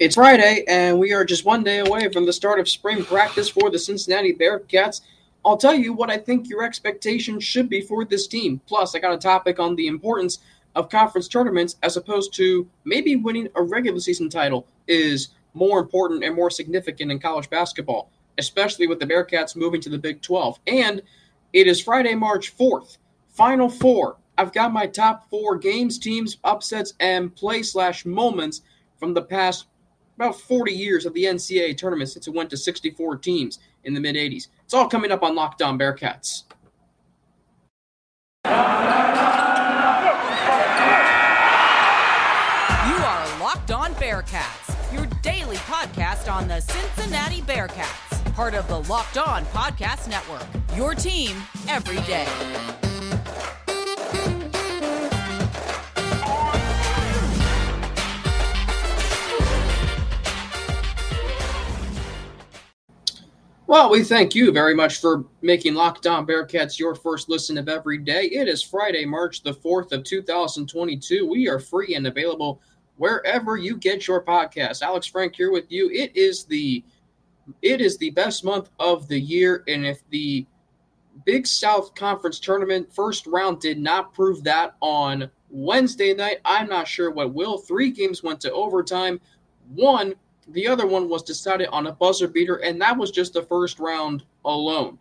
It's Friday, and we are just one day away from the start of spring practice for the Cincinnati Bearcats. I'll tell you what I think your expectations should be for this team. Plus, I got a topic on the importance of conference tournaments as opposed to maybe winning a regular season title is more important and more significant in college basketball, especially with the Bearcats moving to the Big 12. And it is Friday, March 4th. Final four. I've got my top four games, teams, upsets, and play slash moments from the past about 40 years of the NCAA tournament since it went to 64 teams in the mid 80s. It's all coming up on Locked On Bearcats. You are Locked On Bearcats, your daily podcast on the Cincinnati Bearcats, part of the Locked On Podcast Network. Your team every day. Well, we thank you very much for making Locked On Bearcats your first listen of every day. It is Friday, March the 4th of 2022. We are free and available wherever you get your podcast. Alex Frank here with you. It is the it is the best month of the year and if the Big South Conference tournament first round did not prove that on Wednesday night, I'm not sure what will. 3 games went to overtime. One the other one was decided on a buzzer beater, and that was just the first round alone.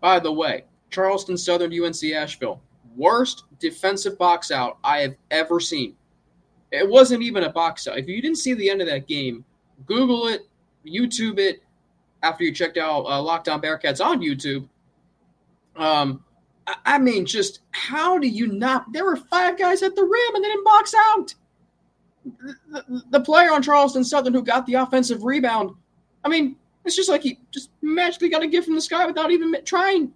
By the way, Charleston Southern UNC Asheville, worst defensive box out I have ever seen. It wasn't even a box out. If you didn't see the end of that game, Google it, YouTube it after you checked out uh, Locked On Bearcats on YouTube. Um, I mean, just how do you not? There were five guys at the rim and they didn't box out the, the player on Charleston Southern who got the offensive rebound, I mean, it's just like he just magically got a gift from the sky without even trying.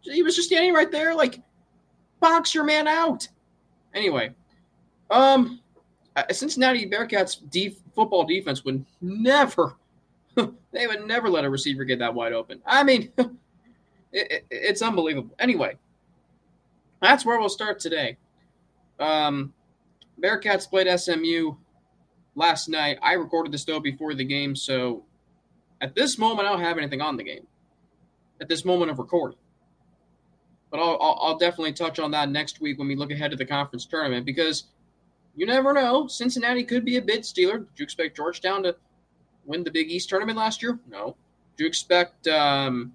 He was just standing right there, like, box your man out. Anyway, um, Cincinnati Bearcats def- football defense would never, they would never let a receiver get that wide open. I mean, it, it, it's unbelievable. Anyway, that's where we'll start today. Um, Bearcats played SMU last night. I recorded this though before the game, so at this moment I don't have anything on the game. At this moment of recording, but I'll, I'll, I'll definitely touch on that next week when we look ahead to the conference tournament because you never know. Cincinnati could be a bid stealer. Did you expect Georgetown to win the Big East tournament last year? No. Do you expect um,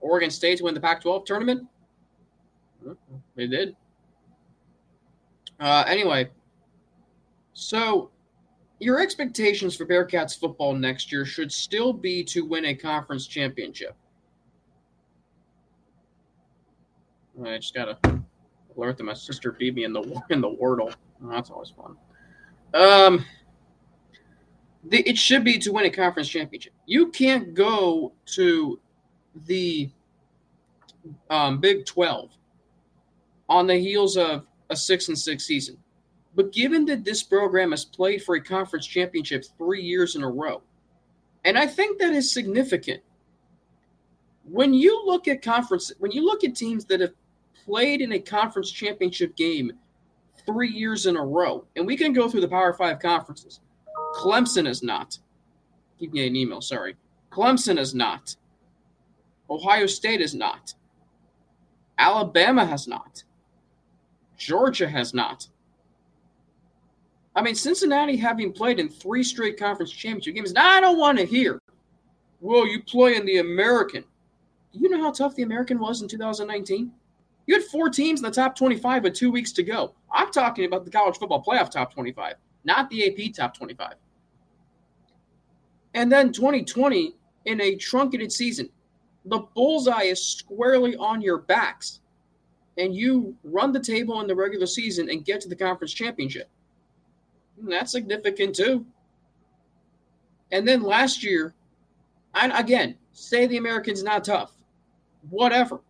Oregon State to win the Pac-12 tournament? They did. Uh, anyway, so your expectations for Bearcats football next year should still be to win a conference championship. I just gotta alert that my sister beat me in the in the Wordle. Oh, that's always fun. Um, the, it should be to win a conference championship. You can't go to the um, Big Twelve on the heels of a six and six season. But given that this program has played for a conference championship three years in a row, and I think that is significant. When you look at conference, when you look at teams that have played in a conference championship game three years in a row, and we can go through the Power Five conferences. Clemson is not. Keep me an email, sorry. Clemson is not. Ohio State is not. Alabama has not. Georgia has not. I mean, Cincinnati having played in three straight conference championship games. Now, I don't want to hear, well, you play in the American. You know how tough the American was in 2019? You had four teams in the top 25 with two weeks to go. I'm talking about the college football playoff top 25, not the AP top 25. And then 2020 in a truncated season, the bullseye is squarely on your backs and you run the table in the regular season and get to the conference championship. Hmm, that's significant too. And then last year, and again, say the Americans not tough, whatever.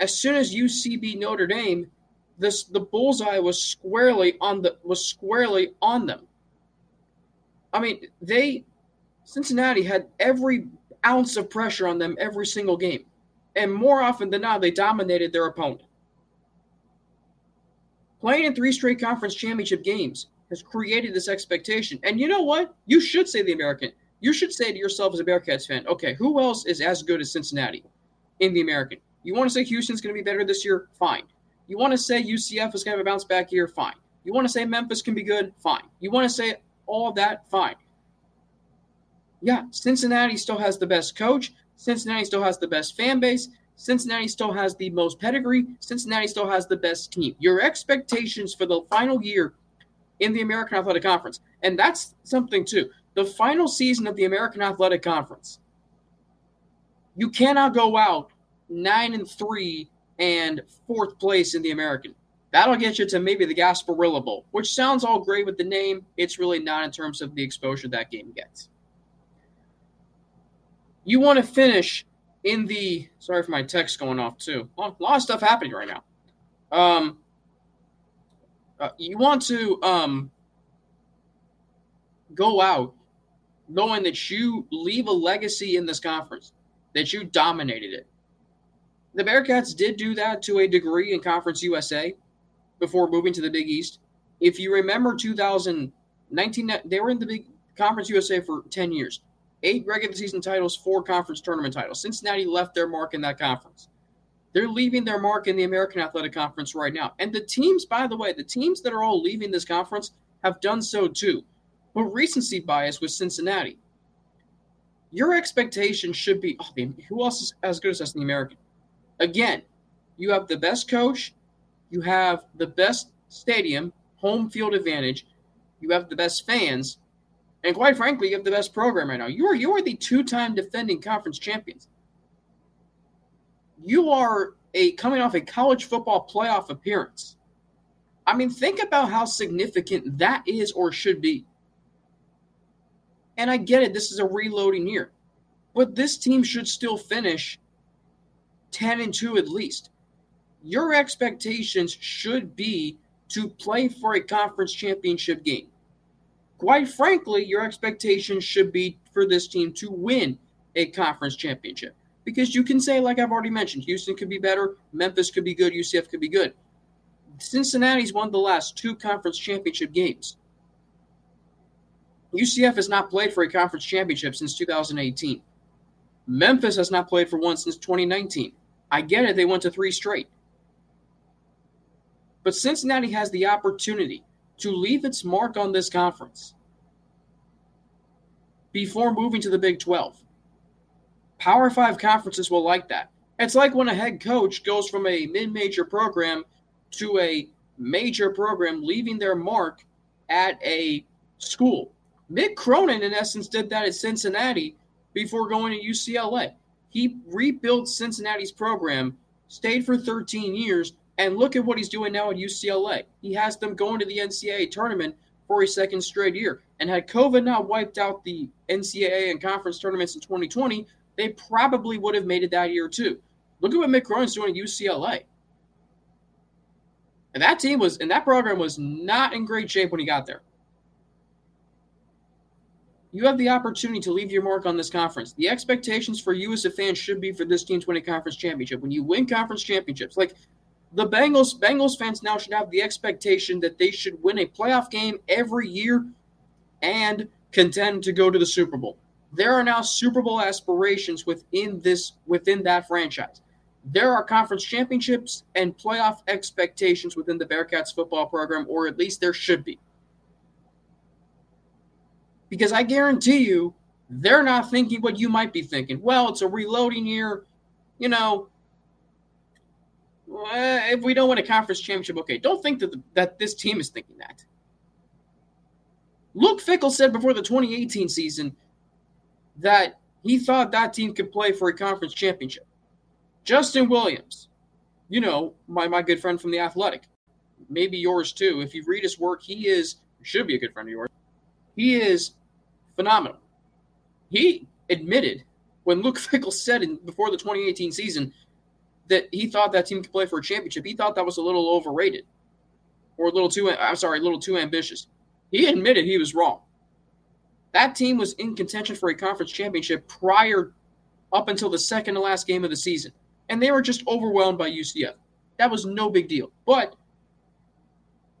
As soon as UCB Notre Dame, this the bullseye was squarely on the was squarely on them. I mean, they Cincinnati had every ounce of pressure on them every single game. And more often than not, they dominated their opponent. Playing in three straight conference championship games has created this expectation. And you know what? You should say the American. You should say to yourself as a Bearcats fan, okay, who else is as good as Cincinnati in the American? You want to say Houston's going to be better this year? Fine. You want to say UCF is going to have a bounce back year? Fine. You want to say Memphis can be good? Fine. You want to say all that? Fine. Yeah, Cincinnati still has the best coach. Cincinnati still has the best fan base. Cincinnati still has the most pedigree. Cincinnati still has the best team. Your expectations for the final year in the American Athletic Conference, and that's something too. The final season of the American Athletic Conference, you cannot go out nine and three and fourth place in the American. That'll get you to maybe the Gasparilla Bowl, which sounds all great with the name. It's really not in terms of the exposure that game gets. You want to finish in the sorry for my text going off too. A lot of stuff happening right now. Um, uh, you want to um, go out knowing that you leave a legacy in this conference, that you dominated it. The Bearcats did do that to a degree in Conference USA before moving to the Big East. If you remember 2019, they were in the Big Conference USA for 10 years eight regular season titles, four conference tournament titles. Cincinnati left their mark in that conference. They're leaving their mark in the American Athletic Conference right now. And the teams, by the way, the teams that are all leaving this conference have done so too. But recency bias with Cincinnati. Your expectation should be oh, who else is as good as us in the American? Again, you have the best coach, you have the best stadium, home field advantage, you have the best fans, and quite frankly, you have the best program right now. You are you are the two-time defending conference champions. You are a coming off a college football playoff appearance. I mean, think about how significant that is or should be. And I get it, this is a reloading year. But this team should still finish 10 and 2 at least. Your expectations should be to play for a conference championship game quite frankly, your expectation should be for this team to win a conference championship. Because you can say, like I've already mentioned, Houston could be better, Memphis could be good, UCF could be good. Cincinnati's won the last two conference championship games. UCF has not played for a conference championship since 2018. Memphis has not played for one since 2019. I get it, they went to three straight. But Cincinnati has the opportunity to leave its mark on this conference before moving to the Big 12. Power 5 conferences will like that. It's like when a head coach goes from a mid major program to a major program, leaving their mark at a school. Mick Cronin, in essence, did that at Cincinnati before going to UCLA. He rebuilt Cincinnati's program, stayed for 13 years, and look at what he's doing now at UCLA. He has them going to the NCAA tournament for a second straight year. And had COVID not wiped out the NCAA and conference tournaments in 2020, they probably would have made it that year too. Look at what Mick Cronin's doing at UCLA. And that team was, and that program was not in great shape when he got there. You have the opportunity to leave your mark on this conference. The expectations for you as a fan should be for this team to win a conference championship. When you win conference championships, like the Bengals Bengals fans now should have the expectation that they should win a playoff game every year and contend to go to the Super Bowl. There are now Super Bowl aspirations within this within that franchise. There are conference championships and playoff expectations within the Bearcats football program, or at least there should be. Because I guarantee you, they're not thinking what you might be thinking. Well, it's a reloading year. You know, if we don't win a conference championship, okay, don't think that, the, that this team is thinking that. Luke Fickell said before the 2018 season that he thought that team could play for a conference championship. Justin Williams, you know, my, my good friend from the Athletic, maybe yours too. If you read his work, he is, should be a good friend of yours. He is phenomenal. He admitted when Luke Fickell said in, before the 2018 season that he thought that team could play for a championship. He thought that was a little overrated or a little too, I'm sorry, a little too ambitious. He admitted he was wrong. That team was in contention for a conference championship prior up until the second to last game of the season. And they were just overwhelmed by UCF. That was no big deal. But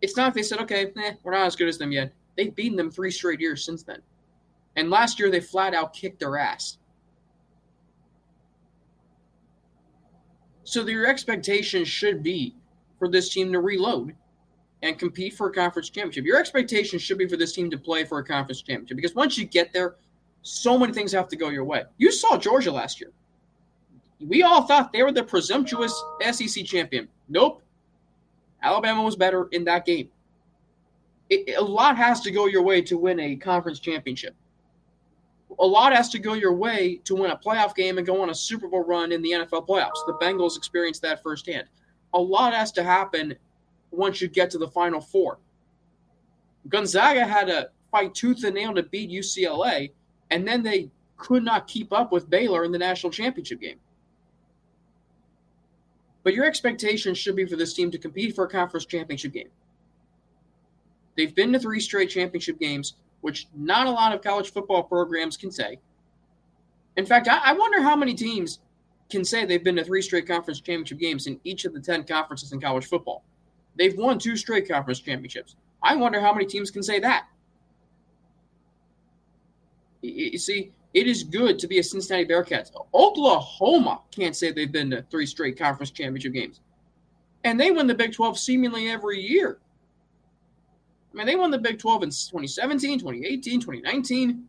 It's not if they said, okay, eh, we're not as good as them yet. They've beaten them three straight years since then. And last year, they flat out kicked their ass. So your expectation should be for this team to reload and compete for a conference championship. Your expectation should be for this team to play for a conference championship because once you get there, so many things have to go your way. You saw Georgia last year. We all thought they were the presumptuous SEC champion. Nope. Alabama was better in that game. It, a lot has to go your way to win a conference championship. A lot has to go your way to win a playoff game and go on a Super Bowl run in the NFL playoffs. The Bengals experienced that firsthand. A lot has to happen once you get to the Final Four. Gonzaga had to fight tooth and nail to beat UCLA, and then they could not keep up with Baylor in the national championship game. But your expectations should be for this team to compete for a conference championship game. They've been to three straight championship games, which not a lot of college football programs can say. In fact, I, wonder how many teams can say they've been to three straight conference championship games in each of the 10 conferences in college football. They've won two straight conference championships. I wonder how many teams can say that. You see, it is good to be a Cincinnati Bearcats. Oklahoma can't say they've been to three straight conference championship games. And they win the Big 12 seemingly every year. I mean, they won the Big 12 in 2017, 2018, 2019,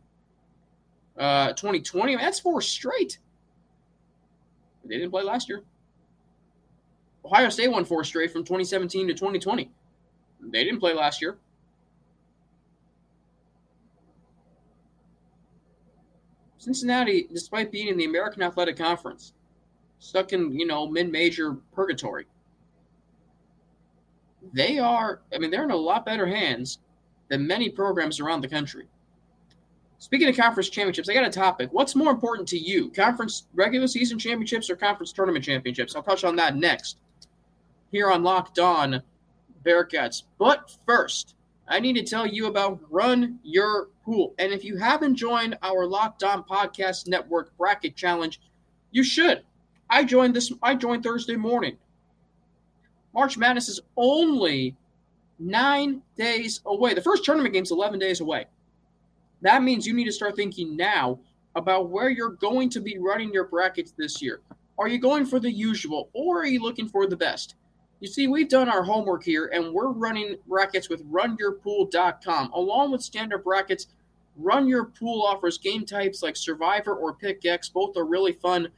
uh, 2020. I mean, that's four straight. They didn't play last year. Ohio State won four straight from 2017 to 2020. They didn't play last year. Cincinnati, despite being in the American Athletic Conference, stuck in, you know, mid-major purgatory. They are, I mean, they're in a lot better hands than many programs around the country. Speaking of conference championships, I got a topic. What's more important to you, conference regular season championships or conference tournament championships? I'll touch on that next here on Locked On Bearcats. But first, I need to tell you about Run Your Pool. And if you haven't joined our Locked On Podcast Network Bracket Challenge, you should. I joined this. I joined Thursday morning. March Madness is only nine days away. The first tournament game is 11 days away. That means you need to start thinking now about where you're going to be running your brackets this year. Are you going for the usual or are you looking for the best? You see, we've done our homework here and we're running brackets with runyourpool.com. Along with standard brackets, Run Your Pool offers game types like Survivor or Pick X. Both are really fun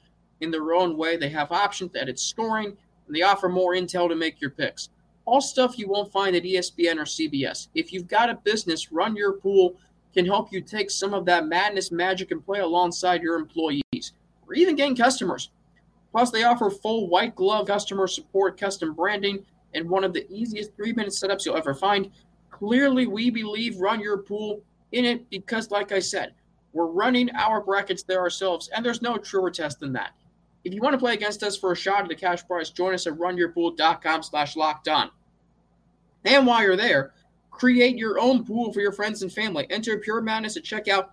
in their own way. They have options to edit scoring and they offer more intel to make your picks. All stuff you won't find at ESPN or CBS. If you've got a business, Run Your Pool can help you take some of that madness magic and play alongside your employees or even gain customers. Plus, they offer full white glove customer support, custom branding, and one of the easiest three minute setups you'll ever find. Clearly, we believe Run Your Pool in it because, like I said, we're running our brackets there ourselves, and there's no truer test than that. If you want to play against us for a shot at the cash prize, join us at runyourpool.com slash locked on. And while you're there, create your own pool for your friends and family. Enter Pure Madness at checkout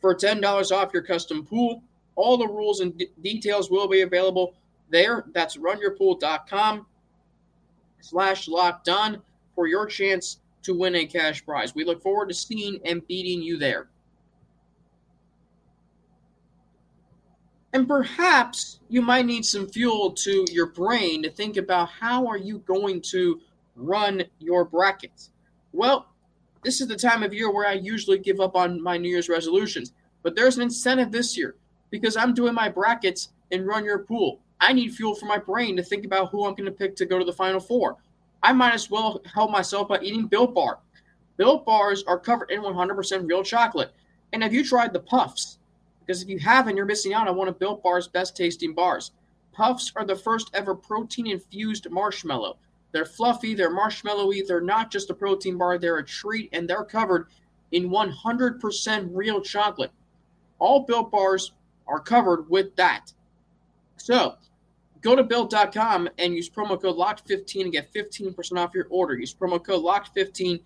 for $10 off your custom pool. All the rules and d- details will be available there. That's runyourpool.com slash locked on for your chance to win a cash prize. We look forward to seeing and beating you there. And perhaps you might need some fuel to your brain to think about how are you going to run your brackets. Well, this is the time of year where I usually give up on my New Year's resolutions, but there's an incentive this year because I'm doing my brackets and run your pool. I need fuel for my brain to think about who I'm going to pick to go to the Final Four. I might as well help myself by eating Built Bar. Built Bars are covered in 100% real chocolate. And have you tried the Puffs? Because if you haven't, you're missing out on one of Built Bar's best tasting bars. Puffs are the first ever protein infused marshmallow. They're fluffy, they're marshmallowy, they're not just a protein bar, they're a treat, and they're covered in 100% real chocolate. All Built Bars are covered with that. So go to built.com and use promo code LOCKED15 and get 15% off your order. Use promo code LOCKED15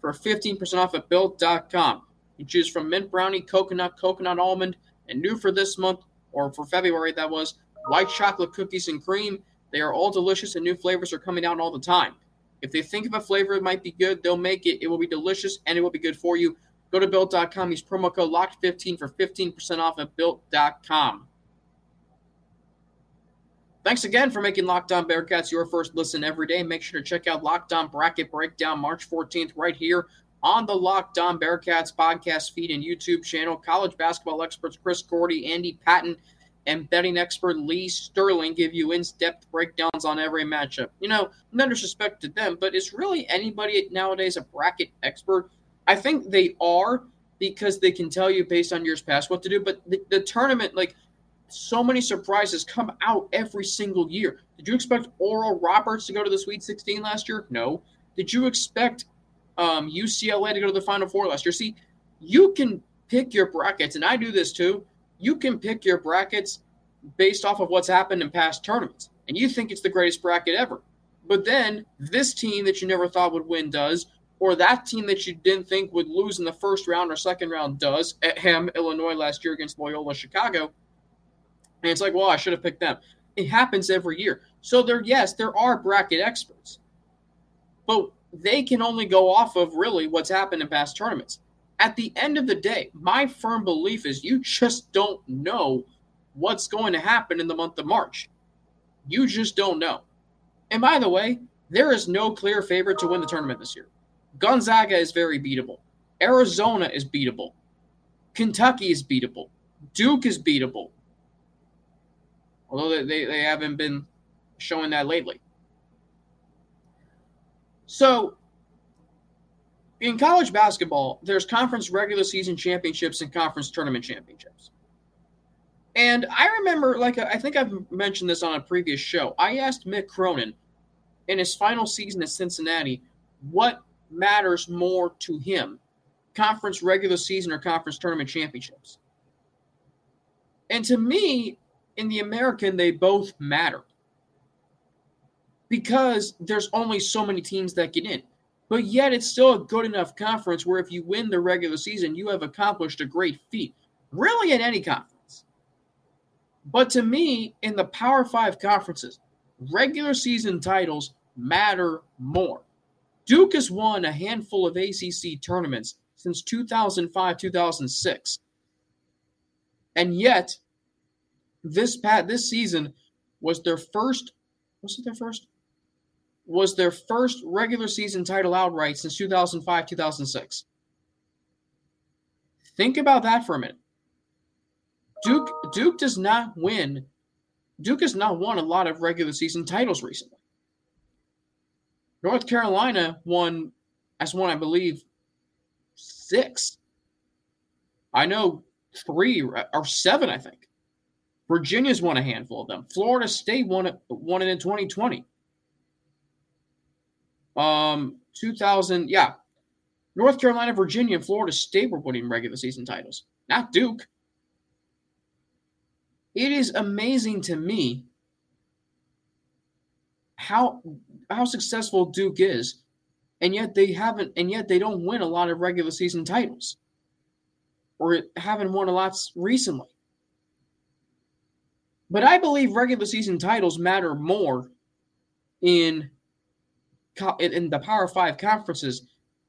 for 15% off at built.com. You choose from mint brownie, coconut, coconut almond, and new for this month, or for February, that was white chocolate cookies and cream. They are all delicious and new flavors are coming out all the time. If they think of a flavor that might be good, they'll make it. It will be delicious and it will be good for you. Go to built.com, use promo code LOCKED15 for 15% off at built.com. Thanks again for making Locked On Bearcats your first listen every day. Make sure to check out Locked On Bracket Breakdown March 14th right here on the Locked On Bearcats podcast feed and YouTube channel. College basketball experts Chris Gordy, Andy Patton, and betting expert Lee Sterling give you in-depth breakdowns on every matchup. You know, no disrespect to them, but is really anybody nowadays a bracket expert? I think they are because they can tell you based on years past what to do. But the, the tournament, like so many surprises come out every single year. Did you expect Oral Roberts to go to the Sweet 16 last year? No. Did you expect um, UCLA to go to the Final Four last year? See, you can pick your brackets, and I do this too. You can pick your brackets based off of what's happened in past tournaments, and you think it's the greatest bracket ever. But then this team that you never thought would win does, or that team that you didn't think would lose in the first round or second round does. At Ham, Illinois last year against Loyola Chicago and it's like, well, I should have picked them. It happens every year. So there, yes, there are bracket experts, but they can only go off of really what's happened in past tournaments. At the end of the day, my firm belief is you just don't know what's going to happen in the month of March. You just don't know. And by the way, there is no clear favorite to win the tournament this year. Gonzaga is very beatable. Arizona is beatable. Kentucky is beatable. Duke is beatable although they, they haven't been showing that lately. So, in college basketball, there's conference regular season championships and conference tournament championships. And I remember, like, I think I've mentioned this on a previous show. I asked Mick Cronin in his final season at Cincinnati what matters more to him conference regular season or conference tournament championships. And to me, in the American, they both matter because there's only so many teams that get in. But yet, it's still a good enough conference where if you win the regular season, you have accomplished a great feat, really, in any conference. But to me, in the Power Five conferences, regular season titles matter more. Duke has won a handful of ACC tournaments since 2005 2006. And yet, this pat this season was their first was it their first was their first regular season title outright since 2005 2006 think about that for a minute. Duke duke does not win duke has not won a lot of regular season titles recently. North carolina won as one i believe six. I know three or seven i think. Virginia's won a handful of them. Florida State won it, won it in 2020. Um, 2000, yeah. North Carolina, Virginia, and Florida State were winning regular season titles, not Duke. It is amazing to me how how successful Duke is, and yet they haven't, and yet they don't win a lot of regular season titles, or haven't won a lot recently. But I believe regular season titles matter more in in the Power Five conferences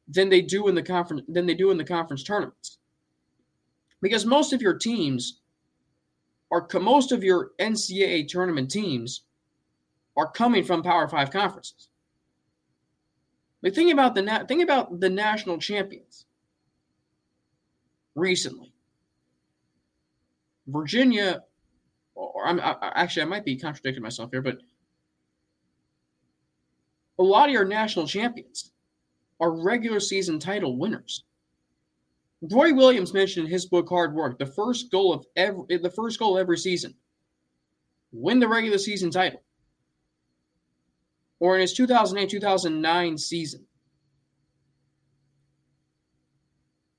than they do in the conference than they do in the conference tournaments. Because most of your teams are most of your NCAA tournament teams are coming from Power Five conferences. But think about the think about the national champions recently. Virginia or I'm I, actually I might be contradicting myself here, but a lot of your national champions are regular season title winners. Roy Williams mentioned in his book Hard Work the first goal of every the first goal every season win the regular season title. Or in his 2008-2009 season.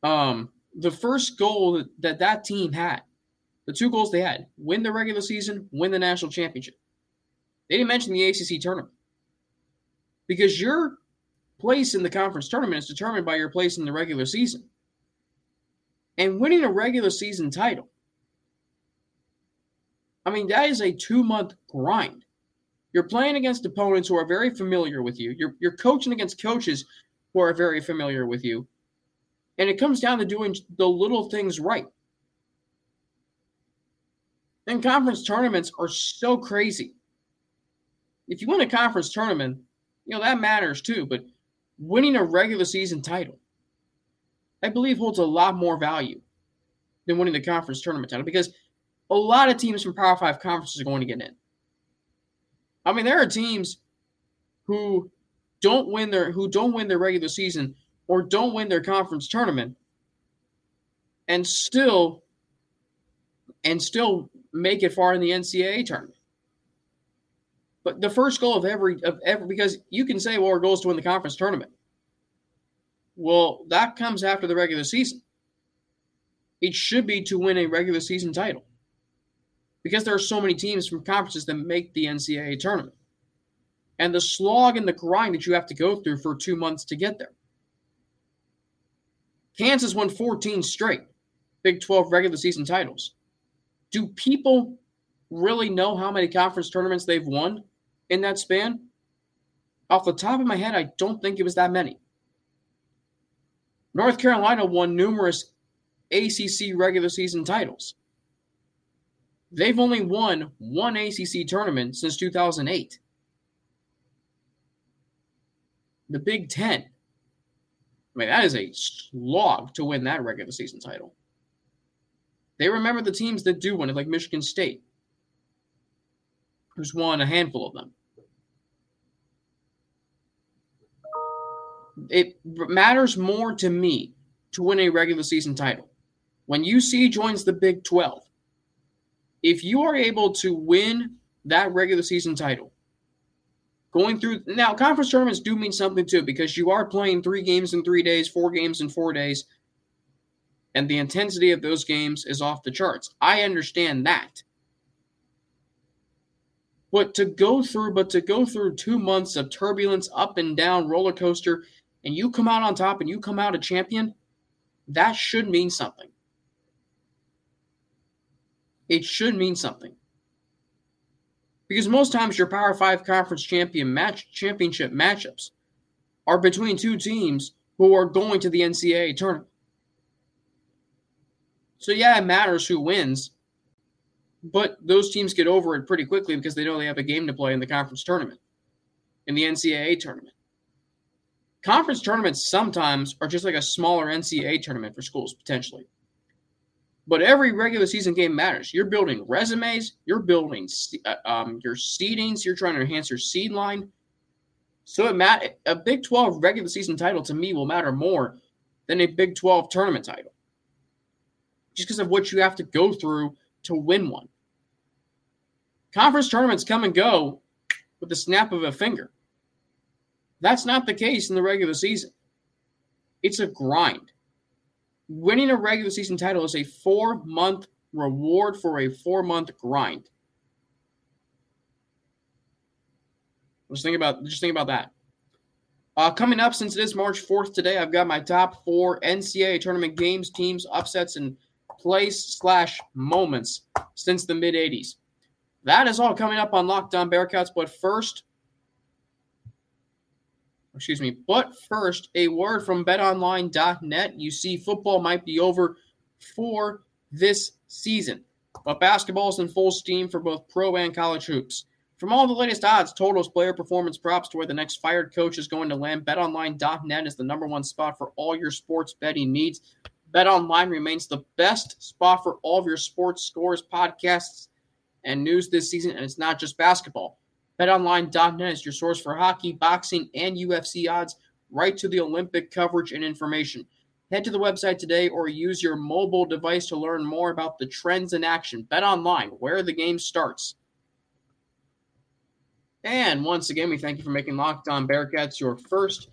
Um, the first goal that that team had the two goals they had win the regular season, win the national championship. They didn't mention the ACC tournament because your place in the conference tournament is determined by your place in the regular season. And winning a regular season title, I mean, that is a two month grind. You're playing against opponents who are very familiar with you. You're, you're coaching against coaches who are very familiar with you. And it comes down to doing the little things right. And conference tournaments are so crazy. If you win a conference tournament, you know, that matters too. But winning a regular season title, I believe, holds a lot more value than winning the conference tournament title because a lot of teams from Power Five conferences are going to get in. I mean, there are teams who don't win their who don't win their regular season or don't win their conference tournament and still and still make it far in the NCAA tournament. But the first goal of every of every because you can say, well, our goal is to win the conference tournament. Well, that comes after the regular season. It should be to win a regular season title. Because there are so many teams from conferences that make the NCAA tournament. And the slog and the grind that you have to go through for two months to get there. Kansas won 14 straight Big 12 regular season titles. Do people really know how many conference tournaments they've won in that span? Off the top of my head, I don't think it was that many. North Carolina won numerous ACC regular season titles. They've only won one ACC tournament since 2008. The Big Ten. I mean, that is a slog to win that regular season title. They remember the teams that do win it, like Michigan State, who's won a handful of them. It matters more to me to win a regular season title. When UC joins the Big 12, if you are able to win that regular season title, going through now conference tournaments do mean something too because you are playing three games in three days, four games in four days and the intensity of those games is off the charts. I understand that. But to go through, but to go through two months of turbulence, up and down, roller coaster, and you come out on top and you come out a champion, that should mean something. It should mean something. Because most times your Power Five conference champion match championship matchups are between two teams who are going to the NCAA tournament. So yeah, it matters who wins, but those teams get over it pretty quickly because they know they have a game to play in the conference tournament, in the NCAA tournament. Conference tournaments sometimes are just like a smaller NCAA tournament for schools potentially. But every regular season game matters. You're building resumes, you're building uh, um, your seedings, you're trying to enhance your seed line. So it mat- a Big 12 regular season title to me will matter more than a Big 12 tournament title just because of what you have to go through to win one. Conference tournaments come and go with the snap of a finger. That's not the case in the regular season. It's a grind. Winning a regular season title is a four month reward for a four month grind. Just think about just think about that. Uh, coming up, since it is March 4th today, I've got my top four NCAA tournament games, teams, upsets, and place slash moments since the mid 80s. That is all coming up on Locked On Bearcats. But first, excuse me, but first, a word from betonline.net. You see, football might be over for this season, but basketball is in full steam for both pro and college hoops. From all the latest odds, totals, player performance props to where the next fired coach is going to land, betonline.net is the number one spot for all your sports betting needs. BetOnline remains the best spot for all of your sports scores, podcasts, and news this season, and it's not just basketball. BetOnline.net is your source for hockey, boxing, and UFC odds, right to the Olympic coverage and information. Head to the website today or use your mobile device to learn more about the trends in action. BetOnline, where the game starts. And once again, we thank you for making Locked On Bearcats your first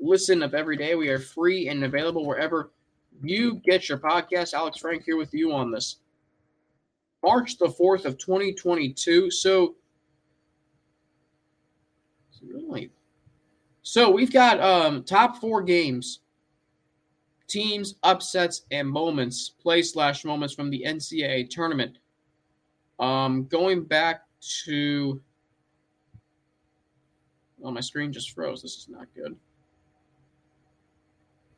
listen of every day. We are free and available wherever you get your podcast. Alex Frank here with you on this. March the 4th of 2022. So, really, so we've got um, top four games, teams, upsets, and moments, play slash moments from the NCAA tournament. Um, going back to Well, my screen just froze. This is not good.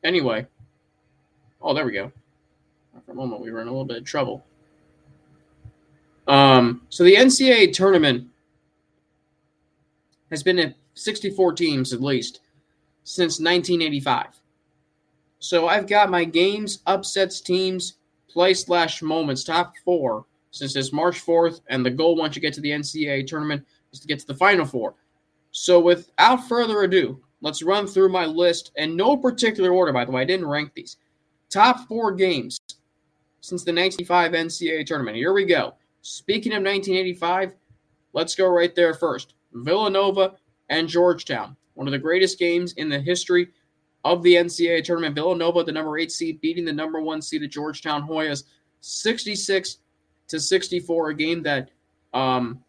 Anyway. Oh, there we go. For a moment, we were in a little bit of trouble. Um, so the NCAA tournament has been at 64 teams at least since 1985. So I've got my games, upsets, teams, play slash moments, top four since it's March 4th, and the goal once you get to the NCAA tournament is to get to the Final Four. So without further ado, let's run through my list in no particular order, by the way. I didn't rank these. Top four games since the 1985 NCAA tournament. Here we go. Speaking of 1985, let's go right there first. Villanova and Georgetown. One of the greatest games in the history of the NCAA tournament. Villanova, the number eight seed, beating the number one seed at Georgetown Hoyas 66 to 64. A game that um,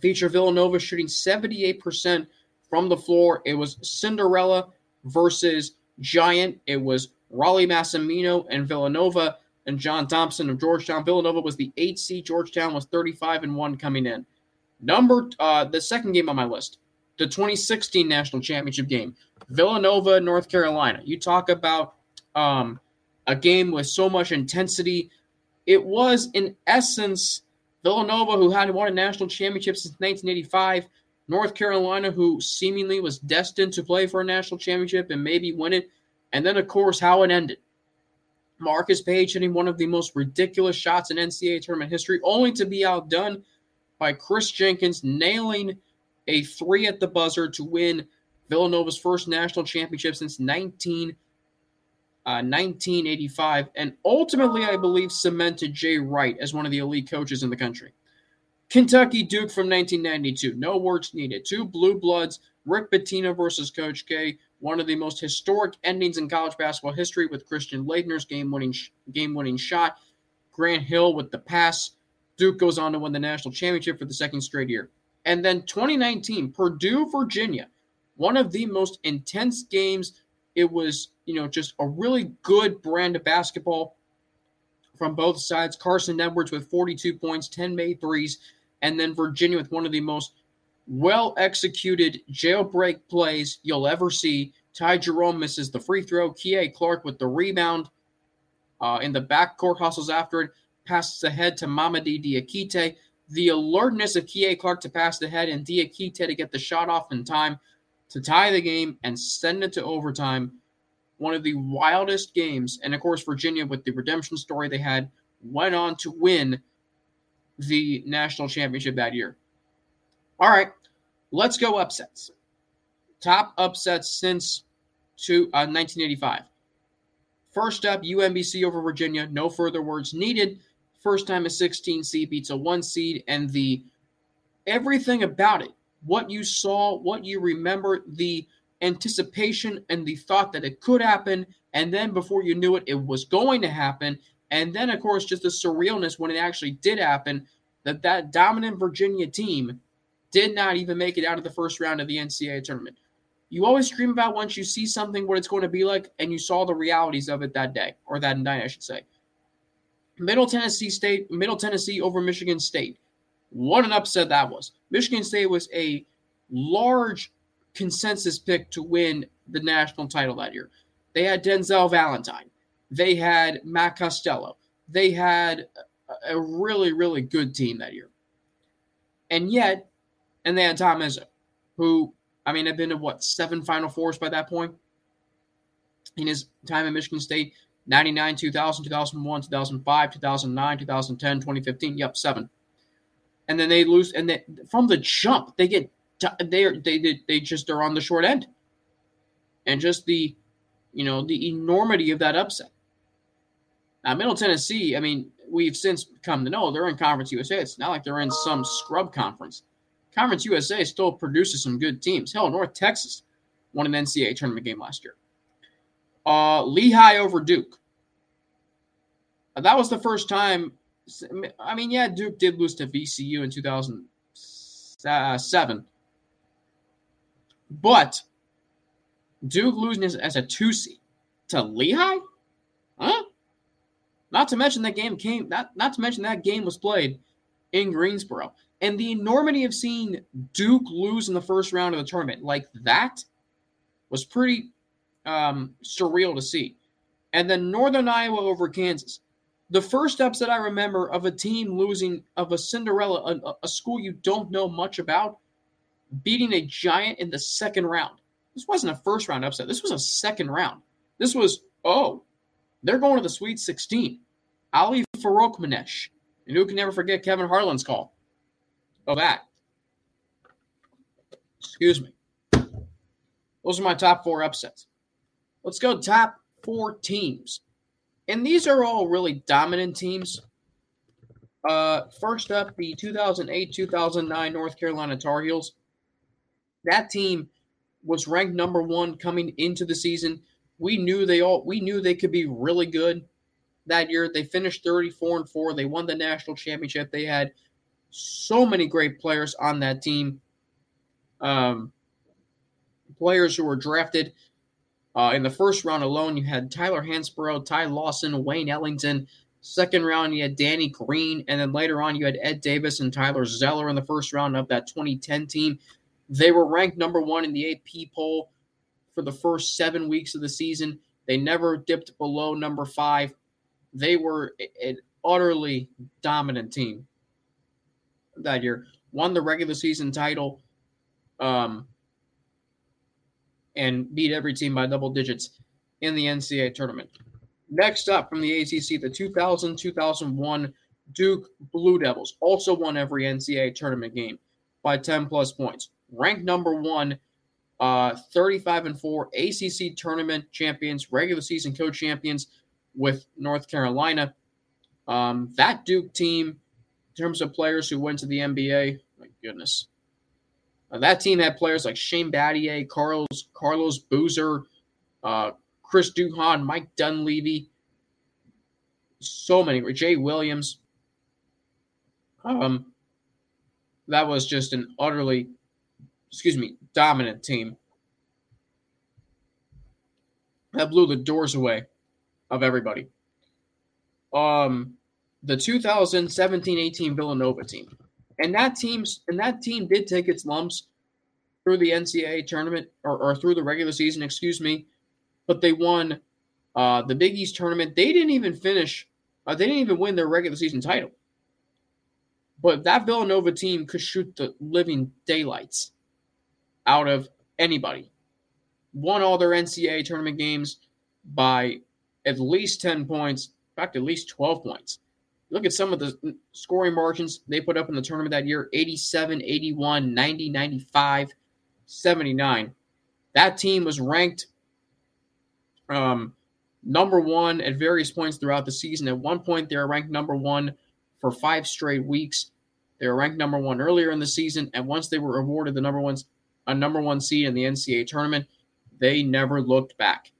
featured Villanova shooting 78% from the floor. It was Cinderella versus Giant. It was Rollie Massimino and Villanova and John Thompson of Georgetown. Villanova was the eight seed. Georgetown was 35 and one coming in. Number uh, the second game on my list, the 2016 national championship game, Villanova, North Carolina. You talk about um, a game with so much intensity. It was in essence Villanova, who had won a national championship since 1985. North Carolina, who seemingly was destined to play for a national championship and maybe win it. And then, of course, how it ended. Marcus Paige hitting one of the most ridiculous shots in NCAA tournament history, only to be outdone by Kris Jenkins nailing a three at the buzzer to win Villanova's first national championship since 19, uh, 1985, and ultimately, I believe, cemented Jay Wright as one of the elite coaches in the country. Kentucky Duke from 1992, no words needed. Two blue bloods, Rick Pitino versus Coach K, one of the most historic endings in college basketball history with Christian Laettner's game-winning game-winning shot, Grant Hill with the pass. Duke goes on to win the national championship for the second straight year. And then 2019, Purdue, Virginia, one of the most intense games. It was, you know, just a really good brand of basketball from both sides. Carson Edwards with 42 points, 10 made threes, and then Virginia with one of the most well executed jailbreak plays you'll ever see. Ty Jerome misses the free throw. Kihei Clark with the rebound uh, in the backcourt hustles after it, passes ahead to Mamadi Diakite. The alertness of Kihei Clark to pass the head and Diakite to get the shot off in time to tie the game and send it to overtime. One of the wildest games. And of course, Virginia, with the redemption story they had, went on to win the national championship that year. All right, let's go upsets. Top upsets since to, uh, 1985. First up, UMBC over Virginia. No further words needed. First time a 16 seed beats a one seed, and the everything about it, what you saw, what you remember, the anticipation and the thought that it could happen, and then before you knew it, it was going to happen, and then of course just the surrealness when it actually did happen. That that dominant Virginia team did not even make it out of the first round of the NCAA tournament. You always dream about once you see something what it's going to be like, and you saw the realities of it that day, or that night, I should say. Middle Tennessee State, Middle Tennessee over Michigan State. What an upset that was. Michigan State was a large consensus pick to win the national title that year. They had Denzel Valentine. They had Matt Costello. They had a really, really good team that year. And yet, and they had Tom Izzo, who, I mean, had been to what, seven Final Fours by that point in his time at Michigan State 99, 2000, 2001, 2005, 2009, 2010, 2015. Yep, seven. And then they lose, and they, from the jump, they get they are they they just are on the short end, and just the, you know, the enormity of that upset. Now, Middle Tennessee, I mean, we've since come to know they're in Conference USA. It's not like they're in some scrub conference. Conference USA still produces some good teams. Hell, North Texas won an NCAA tournament game last year. Uh, Lehigh over Duke. Uh, that was the first time. I mean, yeah, Duke did lose to VCU in 2007. But Duke losing as, as a two seed to Lehigh? Huh? Not to mention that game came not not to mention that game was played in Greensboro. And the enormity of seeing Duke lose in the first round of the tournament like that was pretty um, surreal to see. And then Northern Iowa over Kansas. The first upset I remember of a team losing of a Cinderella, a, a school you don't know much about, beating a giant in the second round. This wasn't a first round upset. This was a second round. This was, oh, they're going to the Sweet 16. Ali Farokhmanesh. And who can never forget Kevin Harlan's call? Oh, that. Excuse me. Those are my top four upsets. Let's go top four teams. And these are all really dominant teams. Uh, first up, the 2008 2009 North Carolina Tar Heels. That team was ranked number one coming into the season. We knew they all we knew they could be really good that year. They finished 34 and 4. They won the national championship. They had so many great players on that team. Um, players who were drafted uh, in the first round alone, you had Tyler Hansbrough, Ty Lawson, Wayne Ellington. Second round, you had Danny Green. And then later on, you had Ed Davis and Tyler Zeller in the first round of that 2010 team. They were ranked number one in the AP poll for the first seven weeks of the season. They never dipped below number five. They were an utterly dominant team that year. Won the regular season title. Um, and beat every team by double digits in the NCAA tournament. Next up from the ACC, the 2000 2001 Duke Blue Devils also won every NCAA tournament game by 10 plus points. Ranked number one, uh, 35 and 4 ACC tournament champions, regular season co champions with North Carolina. Um, that Duke team, in terms of players who went to the NBA, my goodness, uh, that team had players like Shane Battier, Carlos Carlos Boozer, uh, Chris Duhon, Mike Dunleavy, so many. Jay Williams. Um, that was just an utterly, excuse me, dominant team. That blew the doors away of everybody. Um, the 2017-18 Villanova team and that team's and that team did take its lumps through the NCAA tournament or, or through the regular season, excuse me, but they won uh, the Big East tournament. They didn't even finish. Uh, they didn't even win their regular season title. But that Villanova team could shoot the living daylights out of anybody. Won all their NCAA tournament games by at least 10 points, in fact, at least 12 points. Look at some of the scoring margins they put up in the tournament that year 87, 81, 90, 95, 79. That team was ranked um, number one at various points throughout the season. At one point, they were ranked number one for five straight weeks. They were ranked number one earlier in the season, and once they were awarded the number one a number one seed in the NCAA tournament, they never looked back.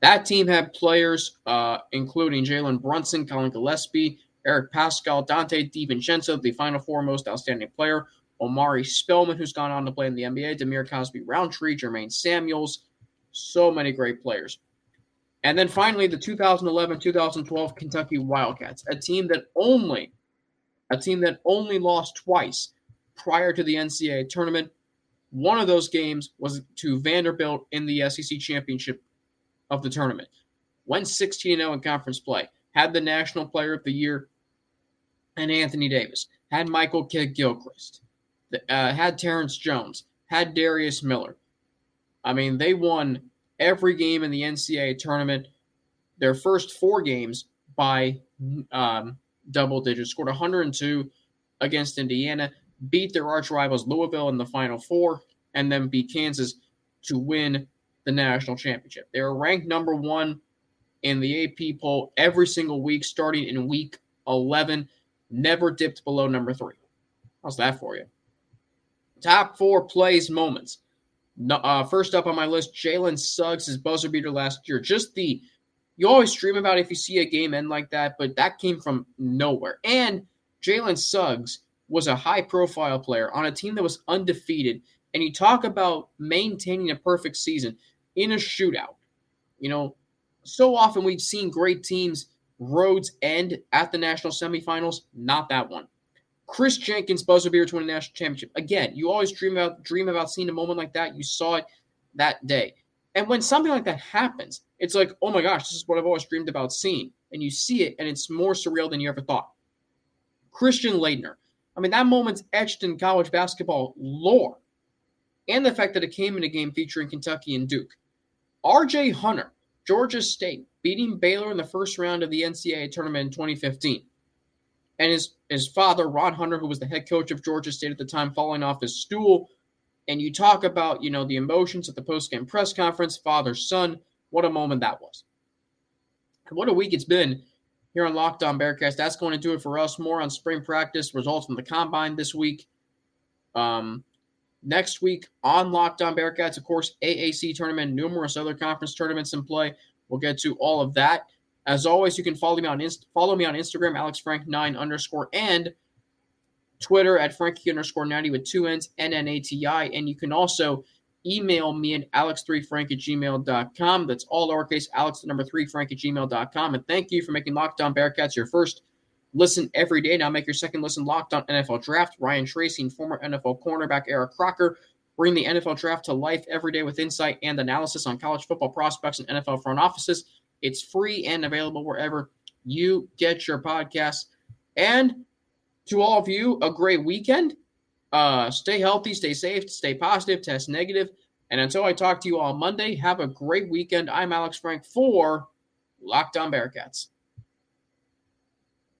That team had players uh, including Jalen Brunson, Collin Gillespie, Eric Paschall, Donte DiVincenzo, the final four most outstanding player, Omari Spellman, who's gone on to play in the NBA, Dhamir Cosby Roundtree, Jermaine Samuels, so many great players. And then finally, the 2011 2012 Kentucky Wildcats, a team that only a team that only lost twice prior to the NCAA tournament. One of those games was to Vanderbilt in the SEC championship of the tournament. Went 16 0 in conference play. Had the National Player of the Year and Anthony Davis. Had Michael Kidd Gilchrist. Uh, had Terrence Jones. Had Darius Miller. I mean, they won every game in the NCAA tournament. Their first four games by um, double digits. Scored 102 against Indiana. Beat their arch rivals Louisville in the Final Four, and then beat Kansas to win the national championship. They were ranked number one in the AP poll every single week, starting in week 11 never dipped below number three. How's that for you? Top four plays moments. Uh, first up on my list, Jalen Suggs' his buzzer beater last year. Just the you always dream about if you see a game end like that, but that came from nowhere. And Jalen Suggs was a high profile player on a team that was undefeated. And you talk about maintaining a perfect season in a shootout. You know, so often we've seen great teams roads end at the national semifinals. Not that one. Kris Jenkins buzzer beater to win a national championship. Again, you always dream about dream about seeing a moment like that. You saw it that day. And when something like that happens, it's like, oh my gosh, this is what I've always dreamed about seeing. And you see it, and it's more surreal than you ever thought. Christian Laettner. I mean, that moment's etched in college basketball lore. And the fact that it came in a game featuring Kentucky and Duke. RJ Hunter, Georgia State, beating Baylor in the first round of the NCAA tournament in 2015 and his his father Ron Hunter, who was the head coach of Georgia State at the time, falling off his stool. And you talk about you know the emotions at the post game press conference, father son. What a moment that was. And what a week it's been here on Locked On Bearcats. That's going to do it for us. More on spring practice results from the combine this week. Um, next week on Locked On Bearcats, of course, AAC tournament, numerous other conference tournaments in play. We'll get to all of that. As always, you can follow me on Inst- follow me on Instagram, AlexFrank9 underscore, and Twitter at Frankie underscore 90 with two N's, N-N-A-T-I. And you can also email me at alex3frank at gmail.com. That's all lowercase alex, the number three, frank at gmail.com. And thank you for making Locked On Bearcats your first listen every day. Now make your second listen Locked On NFL Draft. Ryan Tracy and former NFL cornerback Eric Crocker bring the NFL Draft to life every day with insight and analysis on college football prospects and NFL front offices. It's free and available wherever you get your podcasts. And to all of you, a great weekend. Uh, stay healthy, stay safe, stay positive, test negative. And until I talk to you on Monday, have a great weekend. I'm Alex Frank for Locked On Bearcats.